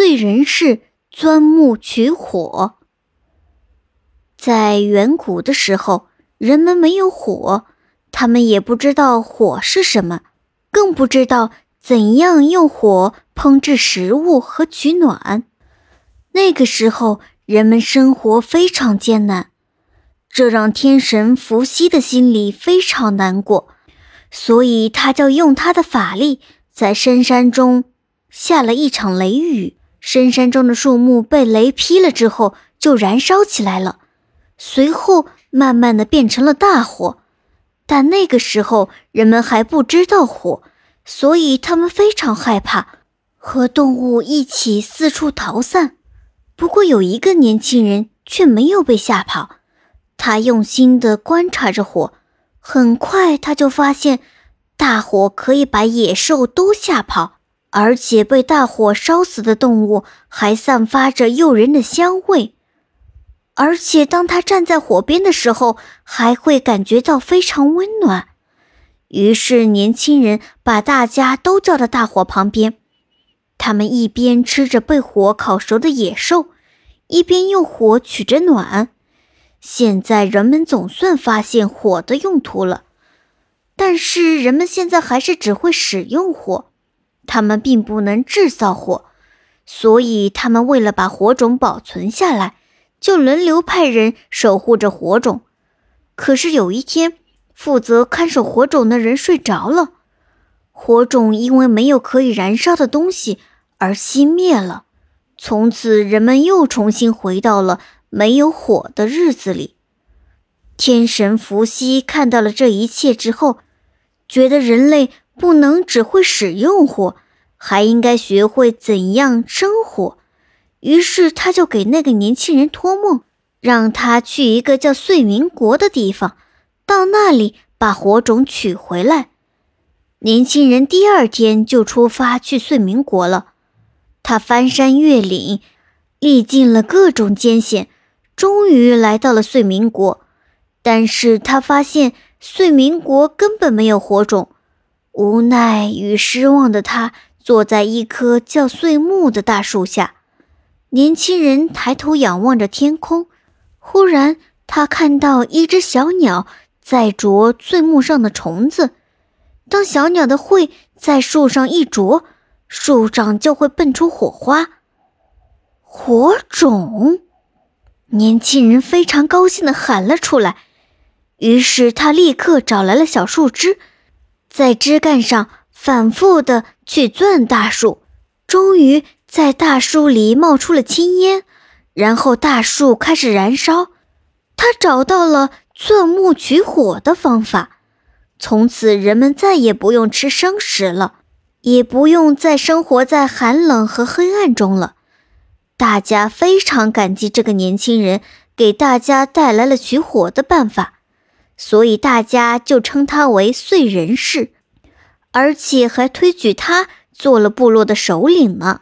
燧人氏钻木取火。在远古的时候，人们没有火，他们也不知道火是什么，更不知道怎样用火烹制食物和取暖。那个时候，人们生活非常艰难，这让天神伏羲的心里非常难过，所以他就用他的法力在深山中下了一场雷雨。深山中的树木被雷劈了之后，就燃烧起来了。随后，慢慢的变成了大火，但那个时候人们还不知道火，所以他们非常害怕，和动物一起四处逃散。不过有一个年轻人却没有被吓跑，他用心的观察着火，很快他就发现，大火可以把野兽都吓跑，而且被大火烧死的动物还散发着诱人的香味。而且，当他站在火边的时候，还会感觉到非常温暖。于是，年轻人把大家都叫到大火旁边，他们一边吃着被火烤熟的野兽，一边用火取着暖。现在，人们总算发现火的用途了，但是人们现在还是只会使用火，他们并不能制造火，所以他们为了把火种保存下来。就轮流派人守护着火种，可是有一天，负责看守火种的人睡着了，火种因为没有可以燃烧的东西而熄灭了。从此，人们又重新回到了没有火的日子里。天神伏羲看到了这一切之后，觉得人类不能只会使用火，还应该学会怎样生火。于是他就给那个年轻人托梦，让他去一个叫燧民国的地方，到那里把火种取回来。年轻人第二天就出发去燧民国了。他翻山越岭，历尽了各种艰险，终于来到了燧民国。但是他发现燧民国根本没有火种，无奈与失望的他坐在一棵叫碎木的大树下。年轻人抬头仰望着天空，忽然他看到一只小鸟在啄碎木上的虫子。当小鸟的喙在树上一啄，树上就会蹦出火花。火种！年轻人非常高兴地喊了出来。于是他立刻找来了小树枝，在枝干上反复地去钻大树，终于。在大树里冒出了青烟，然后大树开始燃烧。他找到了钻木取火的方法，从此人们再也不用吃生食了，也不用再生活在寒冷和黑暗中了。大家非常感激这个年轻人给大家带来了取火的办法，所以大家就称他为燧人氏，而且还推举他做了部落的首领呢。